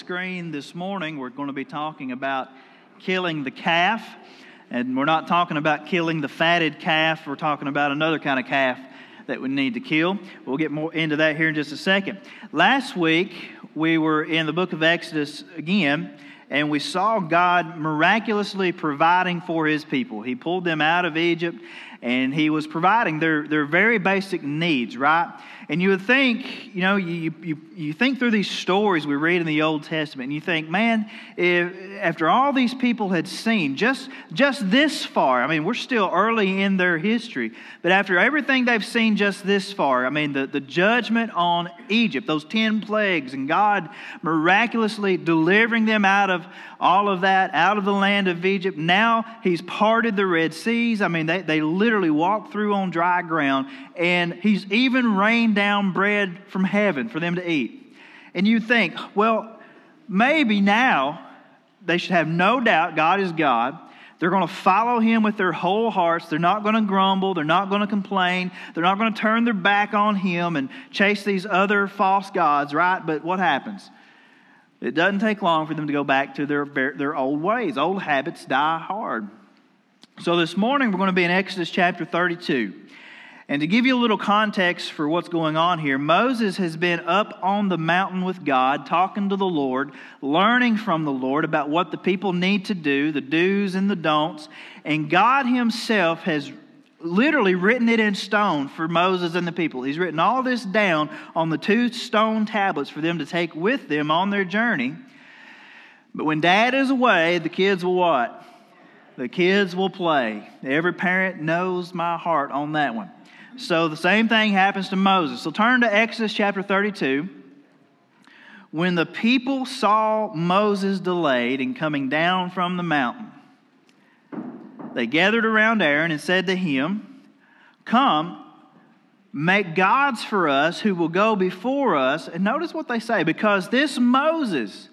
Screen this morning, we're going to be talking about killing the calf. And we're not talking about killing the fatted calf, we're talking about another kind of calf that we need to kill. We'll get more into that here in just a second. Last week, we were in the book of Exodus again, and we saw God miraculously providing for his people. He pulled them out of Egypt, and he was providing their, their very basic needs, right? And you would think, you know, you, you, you think through these stories we read in the Old Testament, and you think, man, if, after all these people had seen, just, just this far, I mean, we're still early in their history, but after everything they've seen just this far, I mean, the, the judgment on Egypt, those 10 plagues, and God miraculously delivering them out of all of that, out of the land of Egypt. Now He's parted the Red Seas. I mean, they, they literally walked through on dry ground, and He's even rained down bread from heaven for them to eat. And you think, well, maybe now they should have no doubt God is God. They're going to follow him with their whole hearts. They're not going to grumble. They're not going to complain. They're not going to turn their back on him and chase these other false gods, right? But what happens? It doesn't take long for them to go back to their, their old ways. Old habits die hard. So this morning we're going to be in Exodus chapter 32. And to give you a little context for what's going on here, Moses has been up on the mountain with God, talking to the Lord, learning from the Lord about what the people need to do, the do's and the don'ts. And God Himself has literally written it in stone for Moses and the people. He's written all this down on the two stone tablets for them to take with them on their journey. But when dad is away, the kids will what? The kids will play. Every parent knows my heart on that one. So the same thing happens to Moses. So turn to Exodus chapter 32. When the people saw Moses delayed in coming down from the mountain, they gathered around Aaron and said to him, Come, make gods for us who will go before us. And notice what they say because this Moses,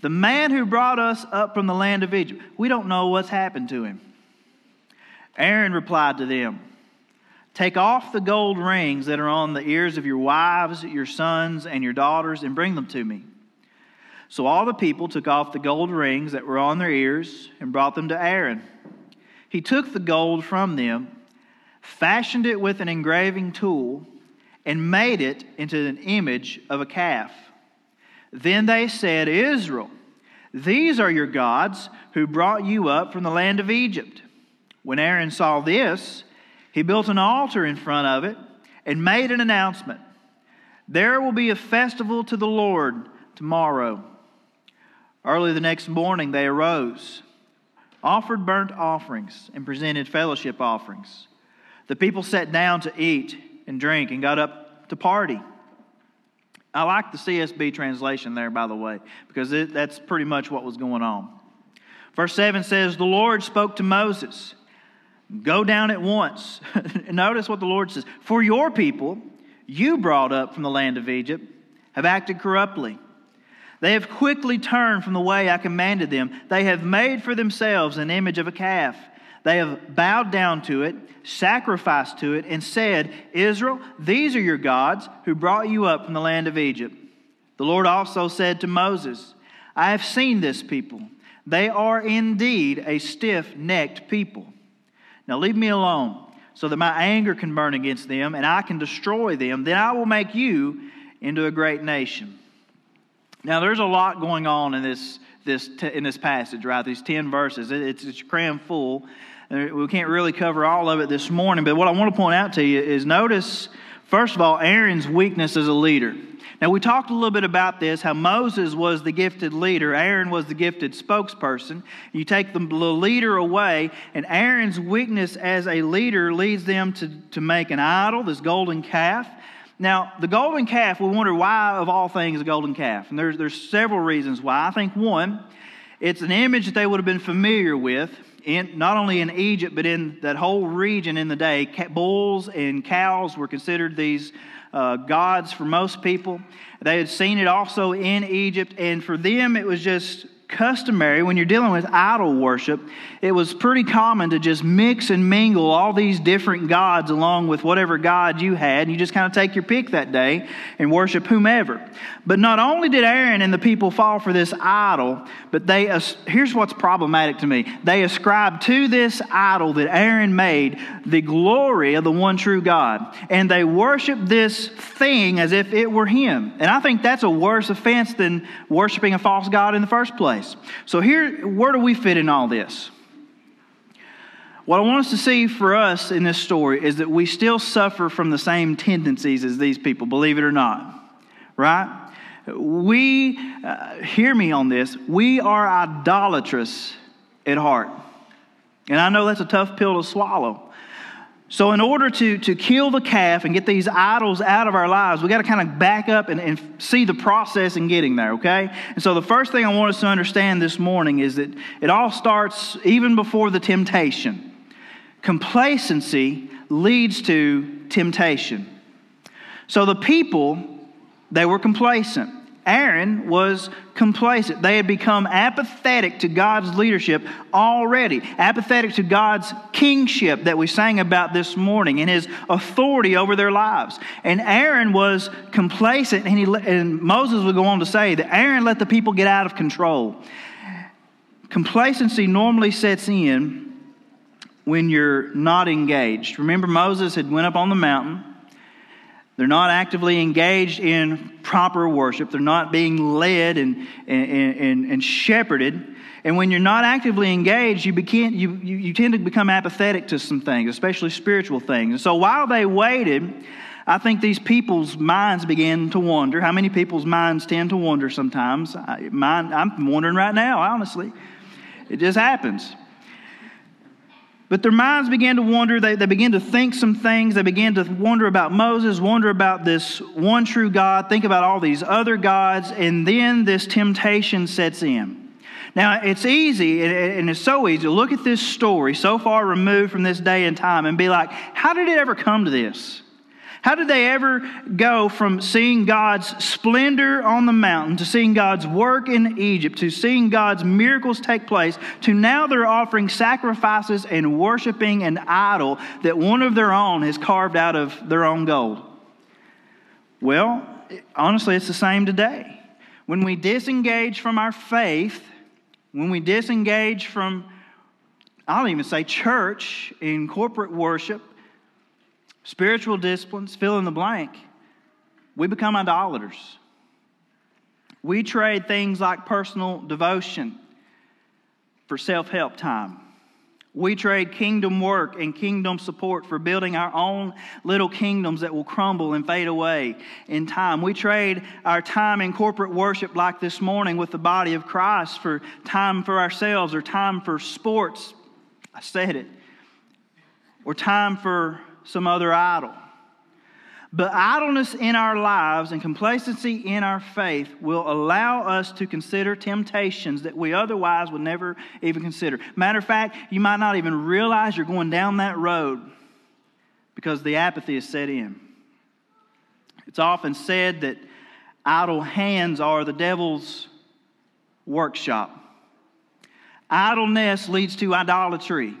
the man who brought us up from the land of Egypt, we don't know what's happened to him. Aaron replied to them, Take off the gold rings that are on the ears of your wives, your sons, and your daughters, and bring them to me. So all the people took off the gold rings that were on their ears and brought them to Aaron. He took the gold from them, fashioned it with an engraving tool, and made it into an image of a calf. Then they said, Israel, these are your gods who brought you up from the land of Egypt. When Aaron saw this, he built an altar in front of it and made an announcement There will be a festival to the Lord tomorrow. Early the next morning, they arose, offered burnt offerings, and presented fellowship offerings. The people sat down to eat and drink and got up to party. I like the CSB translation there, by the way, because it, that's pretty much what was going on. Verse 7 says, The Lord spoke to Moses. Go down at once. Notice what the Lord says. For your people, you brought up from the land of Egypt, have acted corruptly. They have quickly turned from the way I commanded them. They have made for themselves an image of a calf. They have bowed down to it, sacrificed to it, and said, Israel, these are your gods who brought you up from the land of Egypt. The Lord also said to Moses, I have seen this people. They are indeed a stiff necked people. Now leave me alone, so that my anger can burn against them and I can destroy them. Then I will make you into a great nation. Now there's a lot going on in this, this, in this passage, right? These 10 verses. It's, it's crammed full. We can't really cover all of it this morning, but what I want to point out to you is notice, first of all, Aaron's weakness as a leader. Now, we talked a little bit about this how Moses was the gifted leader, Aaron was the gifted spokesperson. You take the leader away, and Aaron's weakness as a leader leads them to, to make an idol, this golden calf. Now, the golden calf, we wonder why, of all things, a golden calf. And there's, there's several reasons why. I think one, it's an image that they would have been familiar with, in, not only in Egypt, but in that whole region in the day. Bulls and cows were considered these uh, gods for most people. They had seen it also in Egypt, and for them, it was just customary when you're dealing with idol worship, it was pretty common to just mix and mingle all these different gods along with whatever god you had. And you just kind of take your pick that day and worship whomever. But not only did Aaron and the people fall for this idol, but they, here's what's problematic to me. They ascribed to this idol that Aaron made the glory of the one true God. And they worshiped this thing as if it were him. And I think that's a worse offense than worshiping a false God in the first place place. So, here, where do we fit in all this? What I want us to see for us in this story is that we still suffer from the same tendencies as these people, believe it or not. Right? We, uh, hear me on this, we are idolatrous at heart. And I know that's a tough pill to swallow. So, in order to, to kill the calf and get these idols out of our lives, we got to kind of back up and, and see the process in getting there, okay? And so, the first thing I want us to understand this morning is that it all starts even before the temptation. Complacency leads to temptation. So, the people, they were complacent. Aaron was complacent. They had become apathetic to God's leadership already, apathetic to God's kingship that we sang about this morning and his authority over their lives. And Aaron was complacent, and, he, and Moses would go on to say that Aaron let the people get out of control. Complacency normally sets in when you're not engaged. Remember, Moses had went up on the mountain they're not actively engaged in proper worship. They're not being led and, and, and, and shepherded. And when you're not actively engaged, you, begin, you, you, you tend to become apathetic to some things, especially spiritual things. And so while they waited, I think these people's minds began to wander. How many people's minds tend to wander sometimes? I, mine, I'm wondering right now, honestly. It just happens. But their minds began to wander. They, they began to think some things. They began to wonder about Moses, wonder about this one true God, think about all these other gods, and then this temptation sets in. Now, it's easy, and it's so easy to look at this story so far removed from this day and time and be like, how did it ever come to this? How did they ever go from seeing God's splendor on the mountain to seeing God's work in Egypt to seeing God's miracles take place to now they're offering sacrifices and worshiping an idol that one of their own has carved out of their own gold? Well, honestly, it's the same today. When we disengage from our faith, when we disengage from, I don't even say church in corporate worship, spiritual disciplines, fill in the blank, we become idolaters. We trade things like personal devotion for self help time. We trade kingdom work and kingdom support for building our own little kingdoms that will crumble and fade away in time. We trade our time in corporate worship, like this morning with the body of Christ, for time for ourselves or time for sports. I said it. Or time for some other idol. But idleness in our lives and complacency in our faith will allow us to consider temptations that we otherwise would never even consider. Matter of fact, you might not even realize you're going down that road because the apathy is set in. It's often said that idle hands are the devil's workshop. Idleness leads to idolatry.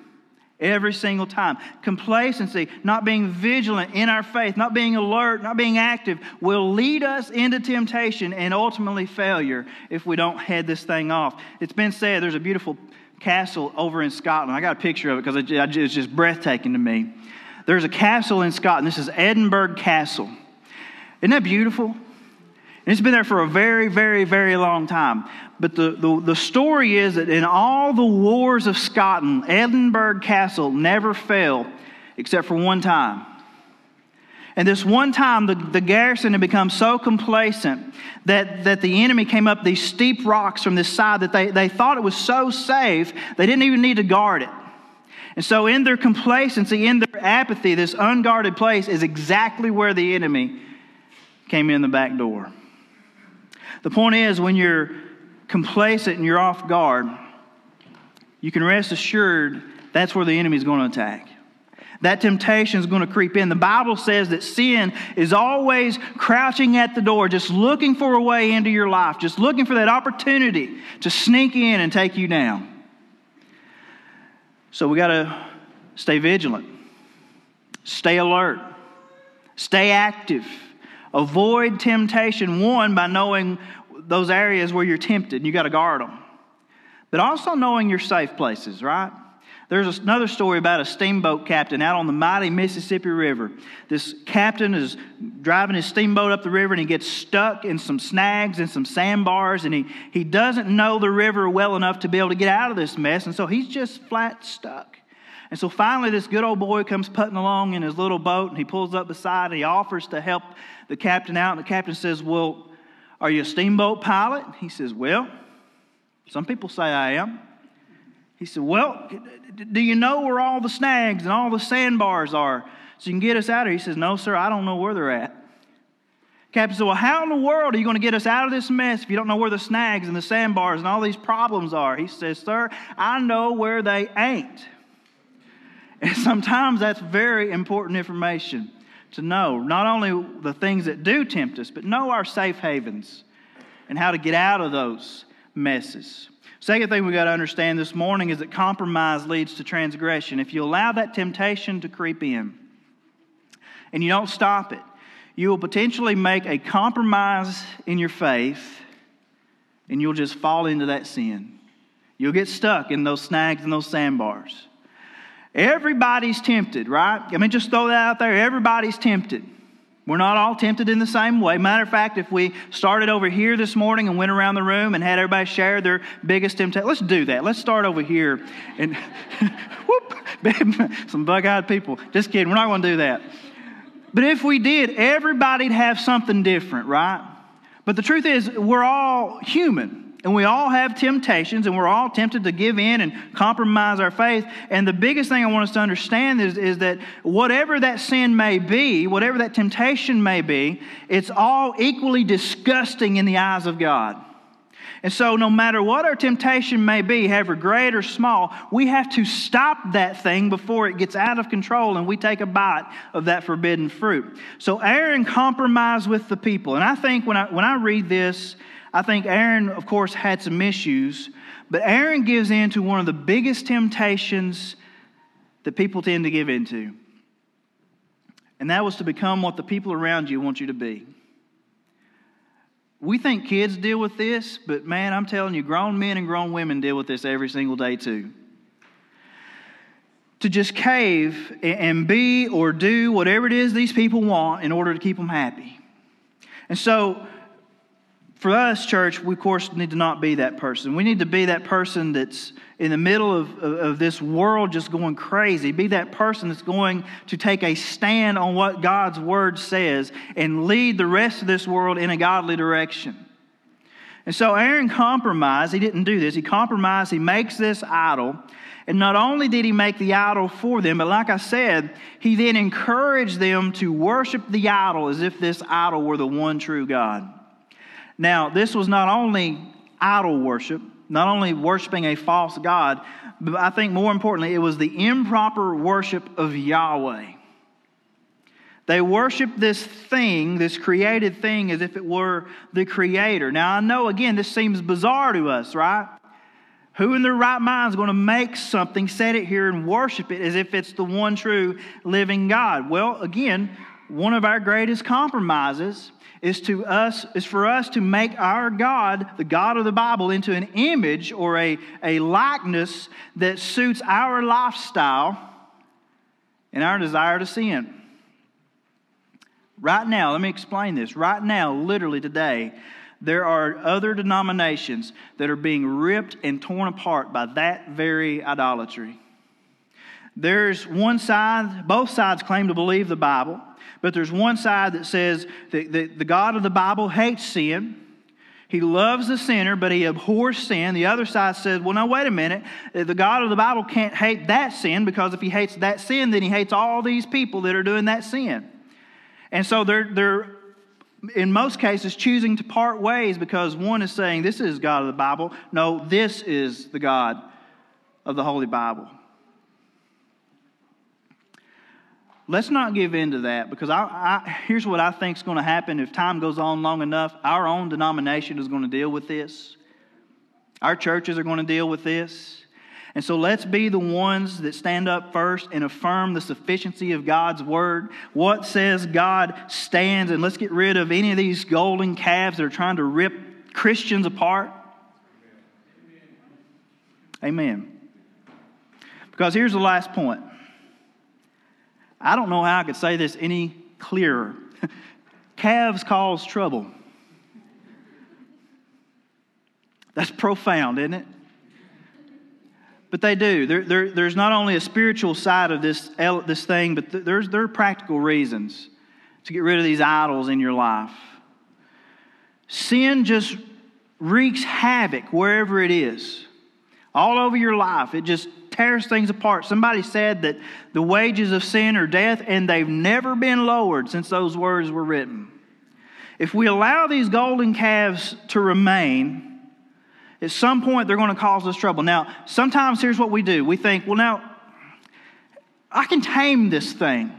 Every single time. Complacency, not being vigilant in our faith, not being alert, not being active, will lead us into temptation and ultimately failure if we don't head this thing off. It's been said there's a beautiful castle over in Scotland. I got a picture of it because it's just breathtaking to me. There's a castle in Scotland. This is Edinburgh Castle. Isn't that beautiful? And it's been there for a very, very, very long time. But the, the, the, story is that in all the wars of Scotland, Edinburgh Castle never fell except for one time. And this one time, the, the garrison had become so complacent that, that the enemy came up these steep rocks from this side that they, they thought it was so safe, they didn't even need to guard it. And so, in their complacency, in their apathy, this unguarded place is exactly where the enemy came in the back door. The point is, when you're complacent and you're off guard, you can rest assured that's where the enemy is going to attack. That temptation is going to creep in. The Bible says that sin is always crouching at the door, just looking for a way into your life, just looking for that opportunity to sneak in and take you down. So we got to stay vigilant, stay alert, stay active. Avoid temptation, one, by knowing those areas where you're tempted you got to guard them, but also knowing your safe places, right? There's another story about a steamboat captain out on the mighty Mississippi River. This captain is driving his steamboat up the river and he gets stuck in some snags and some sandbars and he, he doesn't know the river well enough to be able to get out of this mess. And so he's just flat stuck. And so finally, this good old boy comes putting along in his little boat and he pulls up beside and he offers to help the captain out. And the captain says, Well, are you a steamboat pilot? He says, Well, some people say I am. He said, Well, do you know where all the snags and all the sandbars are so you can get us out of here? He says, No, sir, I don't know where they're at. Captain said, Well, how in the world are you going to get us out of this mess if you don't know where the snags and the sandbars and all these problems are? He says, Sir, I know where they ain't. And sometimes that's very important information to know. Not only the things that do tempt us, but know our safe havens and how to get out of those messes. Second thing we got to understand this morning is that compromise leads to transgression. If you allow that temptation to creep in and you don't stop it, you will potentially make a compromise in your faith and you'll just fall into that sin. You'll get stuck in those snags and those sandbars. Everybody's tempted, right? I mean, just throw that out there. Everybody's tempted. We're not all tempted in the same way. Matter of fact, if we started over here this morning and went around the room and had everybody share their biggest temptation, let's do that. Let's start over here and whoop, some bug-eyed people. Just kidding. We're not going to do that. But if we did, everybody'd have something different, right? But the truth is, we're all human. And we all have temptations, and we're all tempted to give in and compromise our faith. And the biggest thing I want us to understand is, is that whatever that sin may be, whatever that temptation may be, it's all equally disgusting in the eyes of God. And so, no matter what our temptation may be, however great or small, we have to stop that thing before it gets out of control and we take a bite of that forbidden fruit. So, Aaron compromised with the people. And I think when I, when I read this, I think Aaron, of course, had some issues, but Aaron gives in to one of the biggest temptations that people tend to give into. And that was to become what the people around you want you to be. We think kids deal with this, but man, I'm telling you, grown men and grown women deal with this every single day too. To just cave and be or do whatever it is these people want in order to keep them happy. And so, for us, church, we of course need to not be that person. We need to be that person that's in the middle of, of, of, this world just going crazy. Be that person that's going to take a stand on what God's word says and lead the rest of this world in a godly direction. And so Aaron compromised. He didn't do this. He compromised. He makes this idol. And not only did he make the idol for them, but like I said, he then encouraged them to worship the idol as if this idol were the one true God. Now, this was not only idol worship, not only worshiping a false God, but I think more importantly, it was the improper worship of Yahweh. They worship this thing, this created thing, as if it were the creator. Now, I know, again, this seems bizarre to us, right? Who in their right mind is going to make something, set it here, and worship it as if it's the one true living God? Well, again, one of our greatest compromises is to us is for us to make our God, the God of the Bible, into an image or a, a likeness that suits our lifestyle and our desire to sin. Right now, let me explain this. Right now, literally today, there are other denominations that are being ripped and torn apart by that very idolatry. There's one side, both sides claim to believe the Bible. But there's one side that says that the God of the Bible hates sin. He loves the sinner, but he abhors sin. The other side says, well, no, wait a minute. Uh, the God of the Bible can't hate that sin because if he hates that sin, then he hates all these people that are doing that sin. And so they're, they're in most cases, choosing to part ways because one is saying, This is God of the Bible. No, this is the God of the Holy Bible. Let's not give in to that because I, I, here's what I think is going to happen if time goes on long enough. Our own denomination is going to deal with this, our churches are going to deal with this. And so let's be the ones that stand up first and affirm the sufficiency of God's word. What says God stands, and let's get rid of any of these golden calves that are trying to rip Christians apart. Amen. Because here's the last point. I don't know how I could say this any clearer. calves cause trouble. That's profound, isn't it? But they do. There, there, there's not only a spiritual side of this, this thing, but there's, there are practical reasons to get rid of these idols in your life. Sin just wreaks havoc wherever it is, all over your life. It just tears things apart. Somebody said that the wages of sin are death, and they've never been lowered since those words were written. If we allow these golden calves to remain, at some point, they're going to cause us trouble. Now, sometimes here's what we do we think, well, now, I can tame this thing.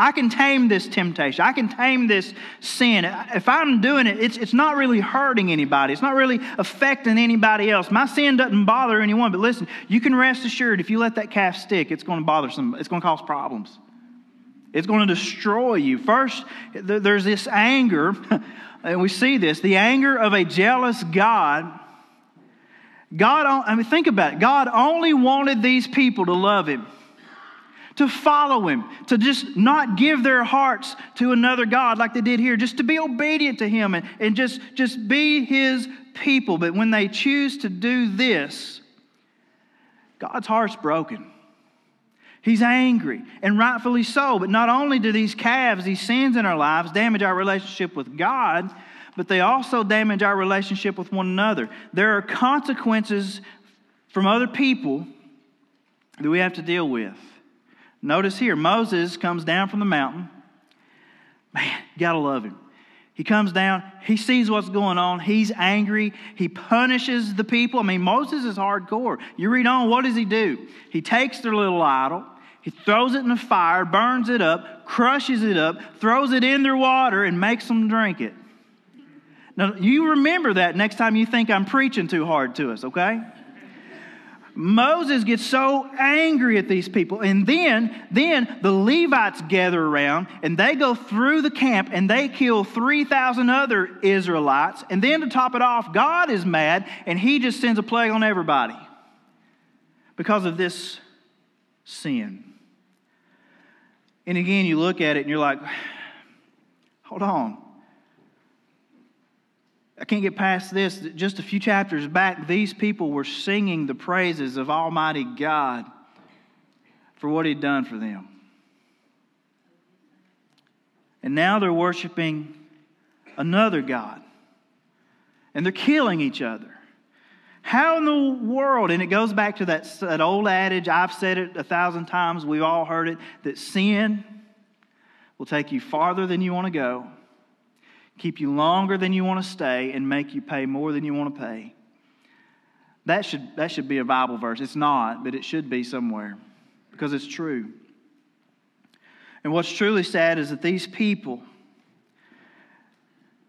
I can tame this temptation. I can tame this sin. If I'm doing it, it's, it's not really hurting anybody. It's not really affecting anybody else. My sin doesn't bother anyone. But listen, you can rest assured if you let that calf stick, it's going to bother some, it's going to cause problems. It's going to destroy you. First, there's this anger, and we see this the anger of a jealous God God, I mean, think about it. God only wanted these people to love Him, to follow Him, to just not give their hearts to another God like they did here, just to be obedient to Him and, and just, just be His people. But when they choose to do this, God's heart's broken. He's angry, and rightfully so. But not only do these calves, these sins in our lives, damage our relationship with God, but they also damage our relationship with one another. There are consequences from other people that we have to deal with. Notice here, Moses comes down from the mountain. Man, gotta love him. He comes down, he sees what's going on, he's angry, he punishes the people. I mean, Moses is hardcore. You read on, what does he do? He takes their little idol, he throws it in the fire, burns it up, crushes it up, throws it in their water, and makes them drink it. Now, you remember that next time you think I'm preaching too hard to us, okay? Moses gets so angry at these people. And then, then the Levites gather around and they go through the camp and they kill 3,000 other Israelites. And then to top it off, God is mad and he just sends a plague on everybody because of this sin. And again, you look at it and you're like, hold on. I can't get past this. Just a few chapters back, these people were singing the praises of Almighty God for what He'd done for them. And now they're worshiping another God. And they're killing each other. How in the world, and it goes back to that, that old adage, I've said it a thousand times, we've all heard it, that sin will take you farther than you want to go keep you longer than you want to stay, and make you pay more than you want to pay. That should, that should be a Bible verse. It's not, but it should be somewhere because it's true. And what's truly sad is that these people,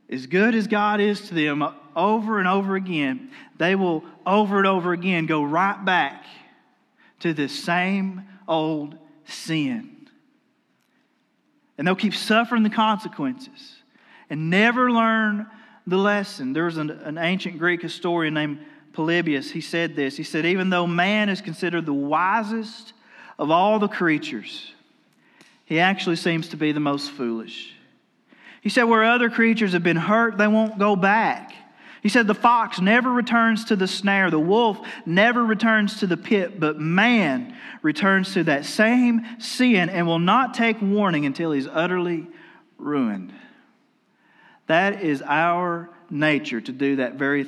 as good as God is to them over and over again, they will over and over again go right back to this same old sin. And they'll keep suffering the consequences and never learn the lesson. There was an, an ancient Greek historian named Polybius. He said this He said, Even though man is considered the wisest of all the creatures, he actually seems to be the most foolish. He said, Where other creatures have been hurt, they won't go back. He said, The fox never returns to the snare, the wolf never returns to the pit, but man returns to that same sin and will not take warning until he's utterly ruined. That is our nature to do that very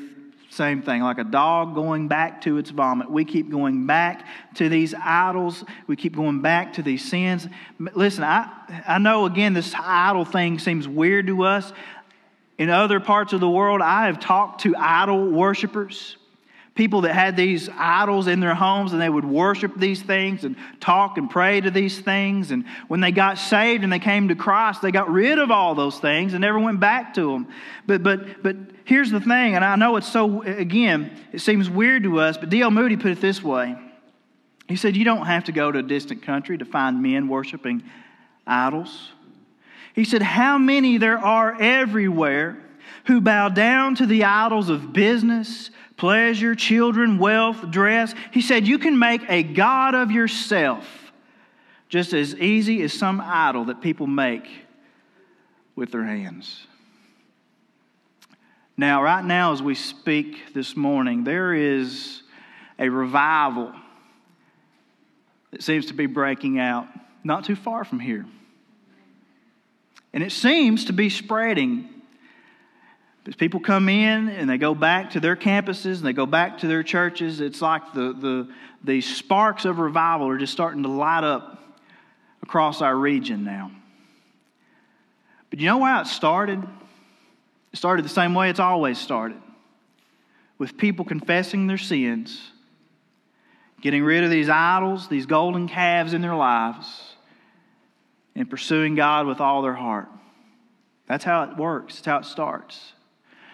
same thing. Like a dog going back to its vomit. We keep going back to these idols. We keep going back to these sins. Listen, I, I know again this idol thing seems weird to us. In other parts of the world, I have talked to idol worshipers, people that had these idols in their homes and they would worship these things and talk and pray to these things. And when they got saved and they came to Christ, they got rid of all those things and never went back to them. But, but, but here's the thing, and I know it's so, again, it seems weird to us, but D.L. Moody put it this way. He said, You don't have to go to a distant country to find men worshiping idols. He said, How many there are everywhere who bow down to the idols of business, pleasure, children, wealth, dress. He said, You can make a God of yourself just as easy as some idol that people make with their hands. Now, right now, as we speak this morning, there is a revival that seems to be breaking out not too far from here. And it seems to be spreading. As people come in and they go back to their campuses and they go back to their churches, it's like the, the, the sparks of revival are just starting to light up across our region now. But you know where it started? It started the same way it's always started with people confessing their sins, getting rid of these idols, these golden calves in their lives and pursuing God with all their heart. That's how it works, that's how it starts.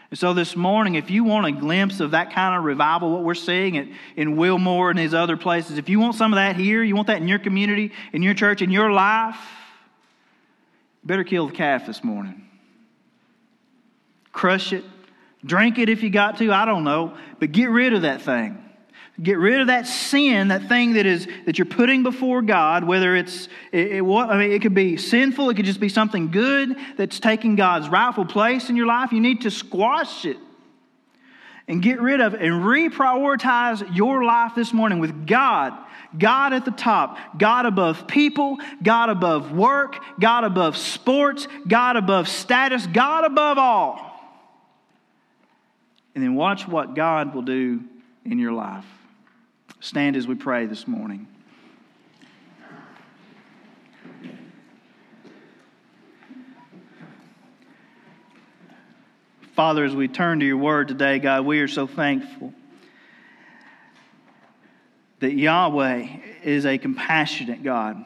And so this morning, if you want a glimpse of that kind of revival, what we're seeing at, in Wilmore and these other places, if you want some of that here, you want that in your community, in your church, in your life, better kill the calf this morning. Crush it, drink it if you got to, I don't know, but get rid of that thing. Get rid of that sin, that thing that is that you're putting before God. Whether it's it, it, I mean, it could be sinful, it could just be something good that's taking God's rightful place in your life. You need to squash it and get rid of and reprioritize your life this morning with God. God at the top, God above people, God above work, God above sports, God above status, God above all. And then watch what God will do in your life. Stand as we pray this morning. Father, as we turn to your word today, God, we are so thankful that Yahweh is a compassionate God,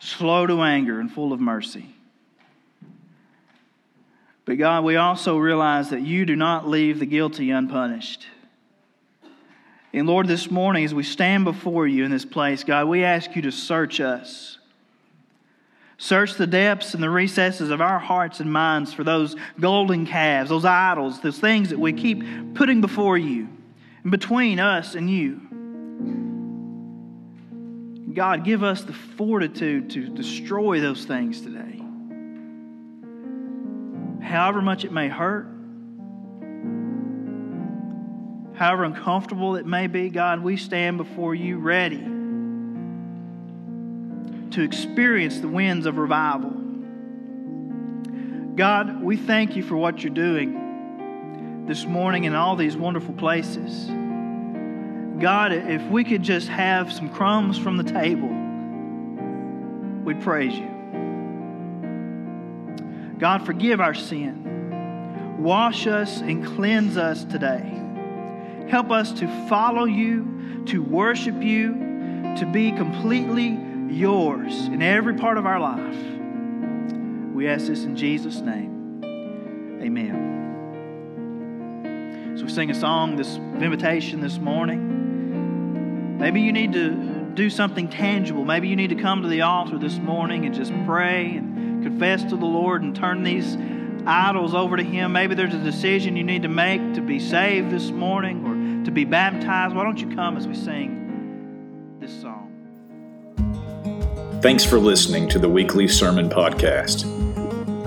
slow to anger and full of mercy. But God, we also realize that you do not leave the guilty unpunished. And Lord, this morning, as we stand before you in this place, God, we ask you to search us. Search the depths and the recesses of our hearts and minds for those golden calves, those idols, those things that we keep putting before you and between us and you. God, give us the fortitude to destroy those things today. However much it may hurt, however uncomfortable it may be, God, we stand before you ready to experience the winds of revival. God, we thank you for what you're doing this morning in all these wonderful places. God, if we could just have some crumbs from the table, we'd praise you. God, forgive our sin. Wash us and cleanse us today. Help us to follow you, to worship you, to be completely yours in every part of our life. We ask this in Jesus' name. Amen. So we sing a song, this invitation this morning. Maybe you need to do something tangible. Maybe you need to come to the altar this morning and just pray and confess to the Lord and turn these idols over to Him. Maybe there's a decision you need to make to be saved this morning or to be baptized, why don't you come as we sing this song? Thanks for listening to the weekly sermon podcast.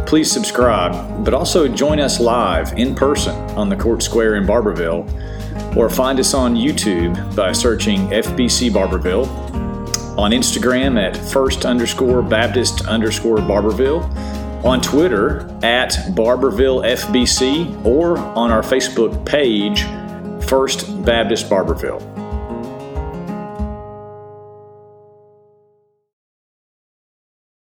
Please subscribe, but also join us live in person on the Court Square in Barbourville, or find us on YouTube by searching FBC Barbourville, on Instagram at first underscore Baptist underscore Barbourville, on Twitter at Barbourville FBC, or on our Facebook page First Baptist Barbourville.